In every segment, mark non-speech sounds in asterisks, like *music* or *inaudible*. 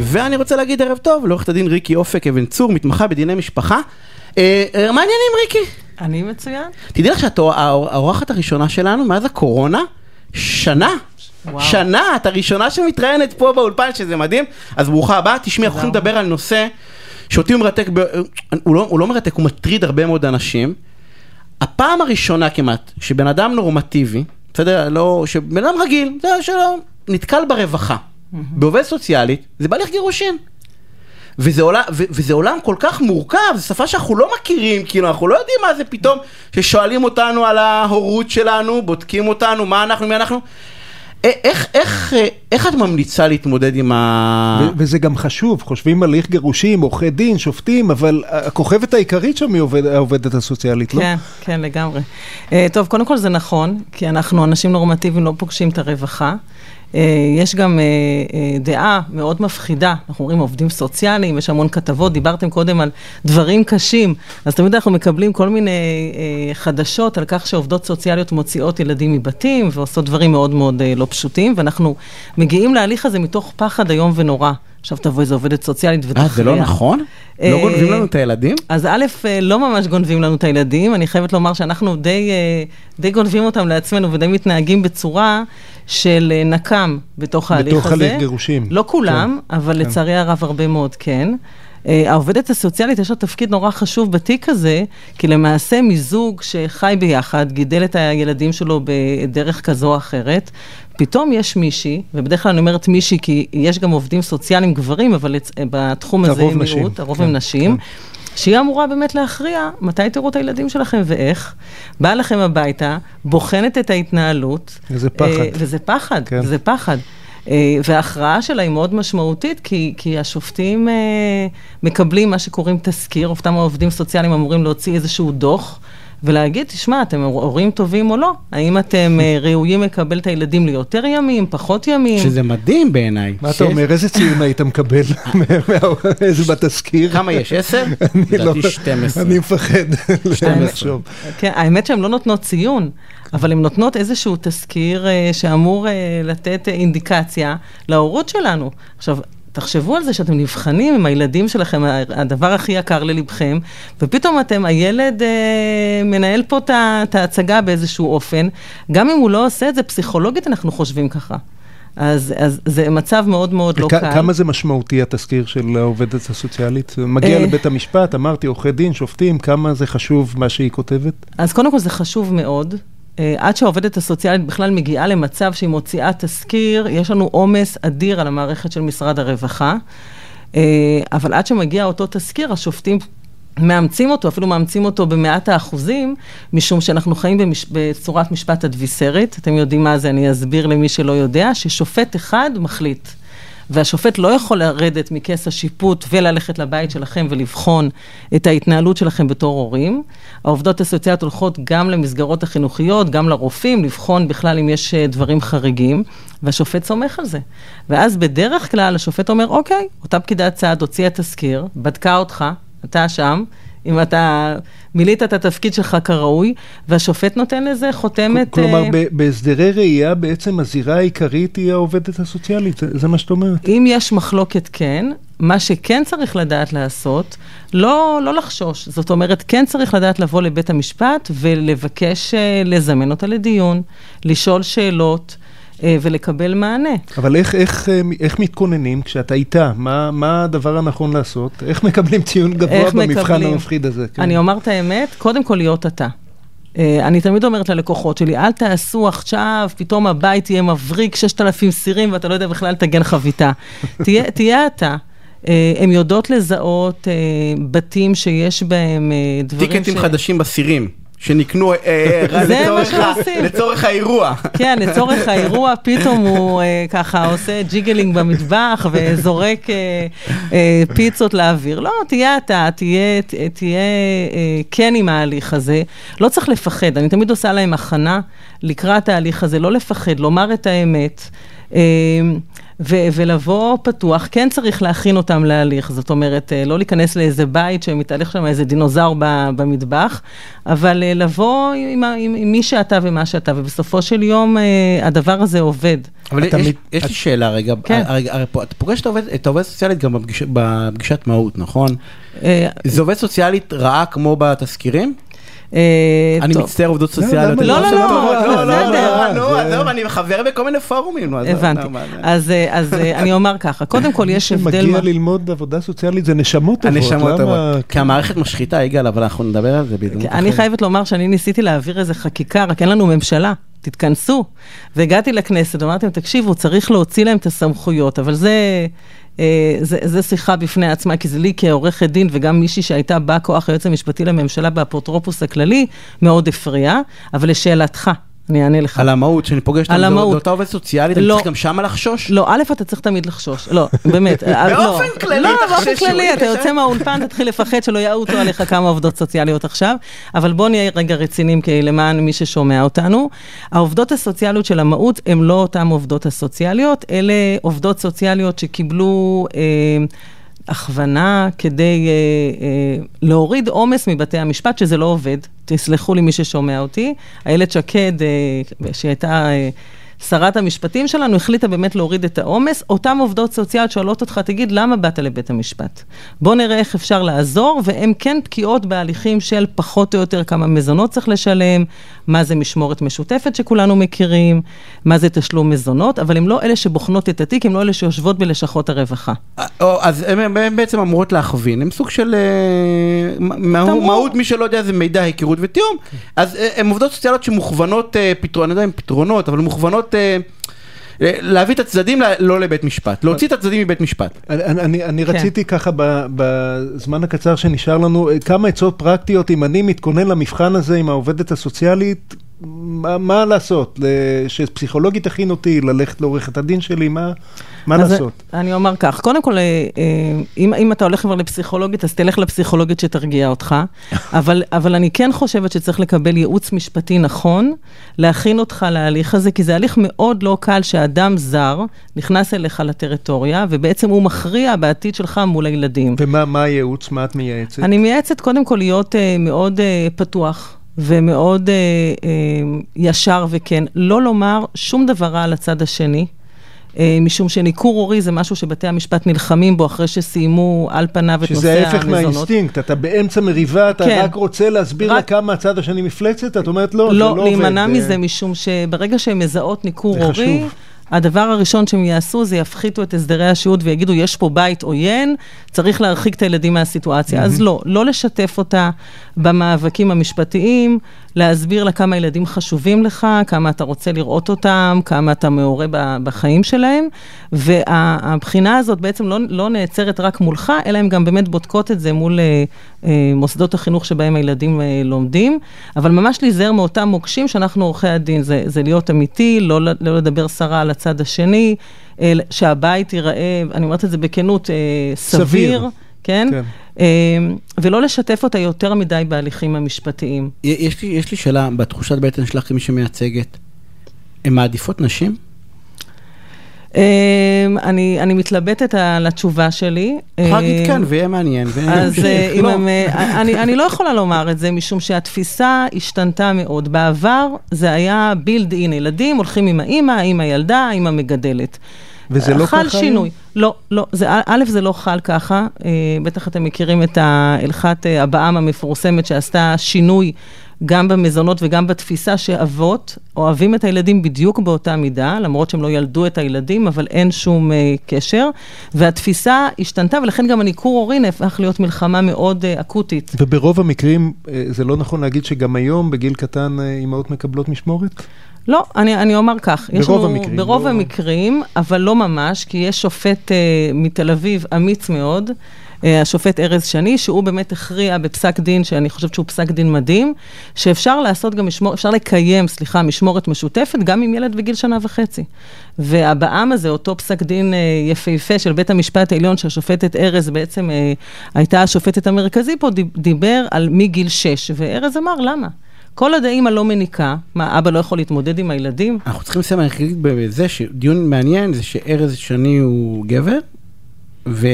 ואני רוצה להגיד ערב טוב לעורכת הדין ריקי אופק אבן צור, מתמחה בדיני משפחה. אה, אה, מה העניינים ריקי? אני מצוין. תדעי לך שאת האור- האורחת הראשונה שלנו מאז הקורונה, שנה. וואו. שנה, את הראשונה שמתראיינת פה באולפן, שזה מדהים. אז ברוכה הבאה. תשמעי, אנחנו הולכים לדבר על נושא שאותי הוא מרתק, ב... הוא, לא, הוא לא מרתק, הוא מטריד הרבה מאוד אנשים. הפעם הראשונה כמעט, שבן אדם נורמטיבי, בסדר? לא, שבן אדם רגיל, זה שלא, נתקל ברווחה, בעובד סוציאלית, זה בהליך גירושין. וזה עולם, ו- וזה עולם כל כך מורכב, זו שפה שאנחנו לא מכירים, כאילו אנחנו לא יודעים מה זה פתאום, ששואלים אותנו על ההורות שלנו, בודקים אותנו, מה אנחנו, מי אנחנו. איך, איך, אה, איך את ממליצה להתמודד עם ה... ו- וזה גם חשוב, חושבים על הליך גירושים, עורכי דין, שופטים, אבל הכוכבת העיקרית שם היא עובד, העובדת הסוציאלית, לא? כן, כן, לגמרי. Uh, טוב, קודם כל זה נכון, כי אנחנו אנשים נורמטיביים לא פוגשים את הרווחה. Uh, יש גם uh, uh, דעה מאוד מפחידה, אנחנו אומרים עובדים סוציאליים, יש המון כתבות, דיברתם קודם על דברים קשים, אז תמיד אנחנו מקבלים כל מיני חדשות על כך שעובדות סוציאליות מוציאות ילדים מבתים ועושות דברים מאוד מאוד לא פשוטים, ואנחנו מגיעים להליך הזה מתוך פחד איום ונורא. עכשיו תבוא איזו עובדת סוציאלית ותכריע. אה, זה לא נכון? לא אה, גונבים לנו את הילדים? אז א', אה, לא ממש גונבים לנו את הילדים, אני חייבת לומר שאנחנו די, אה, די גונבים אותם לעצמנו ודי מתנהגים בצורה של נקם בתוך ההליך בתוך הזה. הליך גירושים. לא כולם, כן, אבל כן. לצערי הרב הרבה מאוד כן. העובדת הסוציאלית יש לה תפקיד נורא חשוב בתיק הזה, כי למעשה מזוג שחי ביחד, גידל את הילדים שלו בדרך כזו או אחרת, פתאום יש מישהי, ובדרך כלל אני אומרת מישהי כי יש גם עובדים סוציאליים גברים, אבל לצ- בתחום הזה הם מיעוט, הרוב כן, הם נשים. כן. שהיא אמורה באמת להכריע מתי תראו את הילדים שלכם ואיך. באה לכם הביתה, בוחנת את ההתנהלות. וזה פחד. אה, וזה פחד, כן. זה פחד. אה, וההכרעה שלה היא מאוד משמעותית, כי, כי השופטים אה, מקבלים מה שקוראים תסקיר, אותם העובדים סוציאליים אמורים להוציא איזשהו דוח. ולהגיד, תשמע, אתם הורים טובים או לא? האם אתם אה, ראויים לקבל את הילדים ליותר ימים, פחות ימים? שזה מדהים בעיניי. מה אתה אומר, איזה ציון היית מקבל? *laughs* איזה בתזכיר? כמה יש? עשר? *laughs* אני לא- לדעתי 12. אני מפחד 12. לחשוב. כן, האמת שהן לא נותנות ציון, אבל הן נותנות איזשהו תסקיר אה, שאמור אה, לתת אינדיקציה להורות שלנו. עכשיו, תחשבו על זה שאתם נבחנים עם הילדים שלכם, הדבר הכי יקר ללבכם, ופתאום אתם, הילד אה, מנהל פה את ההצגה באיזשהו אופן, גם אם הוא לא עושה את זה, פסיכולוגית אנחנו חושבים ככה. אז, אז זה מצב מאוד מאוד לא קל. כמה זה משמעותי התזכיר של העובדת הסוציאלית? מגיע אה. לבית המשפט, אמרתי, עורכי דין, שופטים, כמה זה חשוב מה שהיא כותבת? אז קודם כל זה חשוב מאוד. Uh, עד שהעובדת הסוציאלית בכלל מגיעה למצב שהיא מוציאה תזכיר, יש לנו עומס אדיר על המערכת של משרד הרווחה. Uh, אבל עד שמגיע אותו תזכיר, השופטים מאמצים אותו, אפילו מאמצים אותו במאת האחוזים, משום שאנחנו חיים במש... בצורת משפט אדוויסרית. אתם יודעים מה זה, אני אסביר למי שלא יודע, ששופט אחד מחליט. והשופט לא יכול לרדת מכס השיפוט וללכת לבית שלכם ולבחון את ההתנהלות שלכם בתור הורים. העובדות הסוציאליות הולכות גם למסגרות החינוכיות, גם לרופאים, לבחון בכלל אם יש אה, דברים חריגים, והשופט סומך על זה. ואז בדרך כלל השופט אומר, אוקיי, אותה פקידת סעד הוציאה תזכיר, בדקה אותך, אתה שם, אם אתה מילאת את התפקיד שלך כראוי, והשופט נותן לזה חותמת... כלומר, ב- בהסדרי ראייה בעצם הזירה העיקרית היא העובדת הסוציאלית, זה- זה מה שאת אומרת. אם יש מחלוקת, כן. מה שכן צריך לדעת לעשות, לא, לא לחשוש. זאת אומרת, כן צריך לדעת לבוא לבית המשפט ולבקש אה, לזמן אותה לדיון, לשאול שאלות ולקבל מענה. אבל איך, איך, אה, איך מתכוננים כשאתה איתה? מה, מה הדבר הנכון לעשות? איך מקבלים ציון גבוה במבחן מקבלים? המפחיד הזה? כן. אני אומר את האמת, קודם כל להיות אתה. אה, אני תמיד אומרת ללקוחות שלי, אל תעשו עכשיו, פתאום הבית יהיה מבריק, 6,000 סירים ואתה לא יודע בכלל לטגן חביתה. *laughs* תהיה, תהיה אתה. אה, הן יודעות לזהות אה, בתים שיש בהם אה, דברים טיקטים חדשים בסירים, שנקנו אה, אה, *laughs* מה לצורך האירוע. כן, לצורך האירוע, פתאום הוא אה, ככה עושה ג'יגלינג במטבח וזורק אה, אה, פיצות לאוויר. לא, תהיה אתה, תהיה, אה, כן עם ההליך הזה. לא צריך לפחד, אני תמיד עושה להם הכנה לקראת ההליך הזה, לא לפחד, לומר את האמת. ו- ולבוא פתוח, כן צריך להכין אותם להליך, זאת אומרת, אה, לא להיכנס לאיזה בית שמתהלך שם איזה דינוזאור ב- במטבח, אבל אה, לבוא עם, עם, עם מי שאתה ומה שאתה, ובסופו של יום אה, הדבר הזה עובד. אבל יש, מת- יש לי שאלה רגע, כן. הרגע, הרי פה, אתה פוגש את העובד- את העובדת הסוציאלית גם בפגיש, בפגישת מהות, נכון? אה, זה עובדת סוציאלית רעה כמו בתזכירים? אה, אני. מצטער עובדות לא, סוציאליות. למה? לא, לא, לא. לא, לא, בסדר. לא, נו, זה- עזוב, אני חבר בכל מיני פורומים, הבנתי. אז, אה, אה, אני אומר ככה, קודם כל יש הבדל... שמגיע מה- ללמוד עבודה סוציאלית זה נשמות טובות. הנשמות טובות. כי המערכת משחיתה, יגאל, אבל אנחנו נדבר על זה בהזדמנות אני חייבת לומר שאני ניסיתי להעביר איזה חקיקה, רק אין לנו ממשלה. תתכנסו. והגעתי לכנסת, אמרתי להם, תקשיבו, צריך להוציא להם את הסמכויות, אבל זה, אה, זה, זה שיחה בפני עצמה, כי זה לי כעורכת דין וגם מישהי שהייתה בא כוח היועץ המשפטי לממשלה באפוטרופוס הכללי, מאוד הפריע. אבל לשאלתך, אני אענה לך. על המהות, שאני פוגש על אותם, זו- המהות. זו אותה עובדת סוציאלית, אני לא. צריך גם שמה לחשוש? לא, א', אתה צריך תמיד לחשוש. לא, באמת. אה, לא. באופן כללי לא, באופן כללי, אתה. יוצא מהאולפן, תתחיל לפחד שלא יעוטו עליך כמה עובדות סוציאליות עכשיו. אבל בואו נהיה רגע רציניים למען מי ששומע אותנו. העובדות הסוציאליות של המהות הן לא אותן עובדות הסוציאליות, אלה עובדות סוציאליות שקיבלו... אה, הכוונה כדי אה, אה, להוריד עומס מבתי המשפט, שזה לא עובד. תסלחו לי מי ששומע אותי. איילת שקד, אה, שהייתה אה, שרת המשפטים שלנו, החליטה באמת להוריד את העומס. אותן עובדות סוציאליות שואלות אותך, תגיד, למה באת לבית המשפט? בוא נראה איך אפשר לעזור, והן כן בקיאות בהליכים של פחות או יותר כמה מזונות צריך לשלם, מה זה משמורת משותפת שכולנו מכירים, מה זה תשלום מזונות, אבל הן לא אלה שבוחנות את התיק, הן לא אלה שיושבות בלשכות הרווחה. או, אז הן בעצם אמורות להכווין, הן סוג של אה, מהות- מי שלא יודע זה מידע, היכרות ותיאום, אז אה, הן עובדות סוציאליות שמוכוונות, אה, פתרון, אני יודע אם פתרונות, אבל מוכוונות אה, אה, להביא את הצדדים לא לבית משפט, להוציא את הצדדים מבית משפט. אני, אני, אני כן. רציתי ככה ב, בזמן הקצר שנשאר לנו, אה, כמה עצות פרקטיות, אם אני מתכונן למבחן הזה עם העובדת הסוציאלית, מה, מה לעשות? שפסיכולוגית תכין אותי, ללכת לעורכת הדין שלי, מה, מה אז לעשות? אני אומר כך, קודם כל, אה, אה, אם, אם אתה הולך כבר לפסיכולוגית, אז תלך לפסיכולוגית שתרגיע אותך, *laughs* אבל, אבל אני כן חושבת שצריך לקבל ייעוץ משפטי נכון, להכין אותך להליך הזה, כי זה הליך מאוד לא קל שאדם זר נכנס אליך לטריטוריה, ובעצם הוא מכריע בעתיד שלך מול הילדים. ומה מה הייעוץ? מה את מייעצת? אני מייעצת קודם כל להיות אה, מאוד פתוח. ומאוד אה, אה, ישר וכן, לא לומר שום דבר רע על הצד השני, אה, משום שניכור הורי זה משהו שבתי המשפט נלחמים בו אחרי שסיימו על פניו את נושא שזה המזונות. ההפך מהאינסטינקט, אתה באמצע מריבה, אתה כן. רק רוצה להסביר לה רק- כמה הצד השני מפלצת, את אומרת לא, זה לא לא, עובד. להימנע אה, מזה, משום שברגע שהן מזהות ניכור הורי, חשוב. הדבר הראשון שהם יעשו זה יפחיתו את הסדרי השהות ויגידו, יש פה בית עוין, צריך להרחיק את הילדים מהסיטואציה. אז לא, לא לשתף אותה במאבקים המשפטיים, להסביר לה כמה ילדים חשובים לך, כמה אתה רוצה לראות אותם, כמה אתה מעורה בחיים שלהם, והבחינה הזאת בעצם לא, לא נעצרת רק מולך, אלא הן גם באמת בודקות את זה מול אה, אה, מוסדות החינוך שבהם הילדים אה, לומדים, אבל ממש להיזהר מאותם מוקשים שאנחנו עורכי הדין, זה, זה להיות אמיתי, לא, לא לדבר סרה על הצד השני, שהבית ייראה, אני אומרת את זה בכנות, סביר, סביר. כן? כן. אה, ולא לשתף אותה יותר מדי בהליכים המשפטיים. יש לי, יש לי שאלה, בתחושת בטן שלך כמי שמייצגת, הן מעדיפות נשים? אה, אני, אני מתלבטת על התשובה שלי. יכולה אה, להגיד כן, ויהיה מעניין. אז אה, אם לא. הם, *laughs* אה, אני, אני לא יכולה לומר את זה, משום שהתפיסה השתנתה מאוד. בעבר זה היה בילד אין, ילדים הולכים עם האימא, האימא ילדה, האימא מגדלת. וזה לא חל ככה שינוי. היום? לא, לא, זה, א', זה לא חל ככה, אה, בטח אתם מכירים את ההלכת אה, אבעם המפורסמת שעשתה שינוי גם במזונות וגם בתפיסה שאבות אוהבים את הילדים בדיוק באותה מידה, למרות שהם לא ילדו את הילדים, אבל אין שום אה, קשר, והתפיסה השתנתה, ולכן גם הניכור הורי נהפך להיות מלחמה מאוד אה, אקוטית. וברוב המקרים, אה, זה לא נכון להגיד שגם היום, בגיל קטן, אה, אימהות מקבלות משמורת? לא, אני, אני אומר כך, יש ברוב לנו, המקרים, ברוב לא- המקרים, אבל לא ממש, כי יש שופט אה, מתל אביב אמיץ מאוד, אה, השופט ארז שני, שהוא באמת הכריע בפסק דין, שאני חושבת שהוא פסק דין מדהים, שאפשר לעשות גם משמורת, אפשר לקיים, סליחה, משמורת משותפת, גם עם ילד בגיל שנה וחצי. והבעם הזה, אותו פסק דין אה, יפהפה של בית המשפט העליון, שהשופטת ארז בעצם אה, הייתה השופטת המרכזי פה, דיב- דיבר על מגיל שש, וארז אמר, למה? כל עוד האימא לא מניקה, מה, אבא לא יכול להתמודד עם הילדים? אנחנו צריכים לסיים, אני אגיד בזה שדיון מעניין זה שארז שני הוא גבר, ו...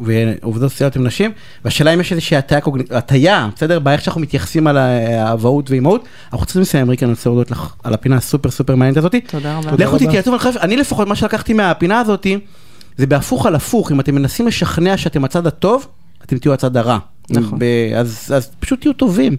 ועובדות סוציאליות עם נשים, והשאלה אם יש איזושהי הטיה, קוגנ- הטיה, בסדר? באיך שאנחנו מתייחסים על האבהות ואימהות, אנחנו צריכים לסיים, ריקה, אני רוצה להודות לך על הפינה הסופר סופר מעניינת הזאתי. תודה רבה. לכו. תתייעצו, אני לפחות, מה שלקחתי מהפינה הזאתי, זה בהפוך על הפוך, אם אתם מנסים לשכנע שאתם הצד הטוב, אתם תהיו הצד הרע. נכון. ב- אז אז פשוט תהיו טובים.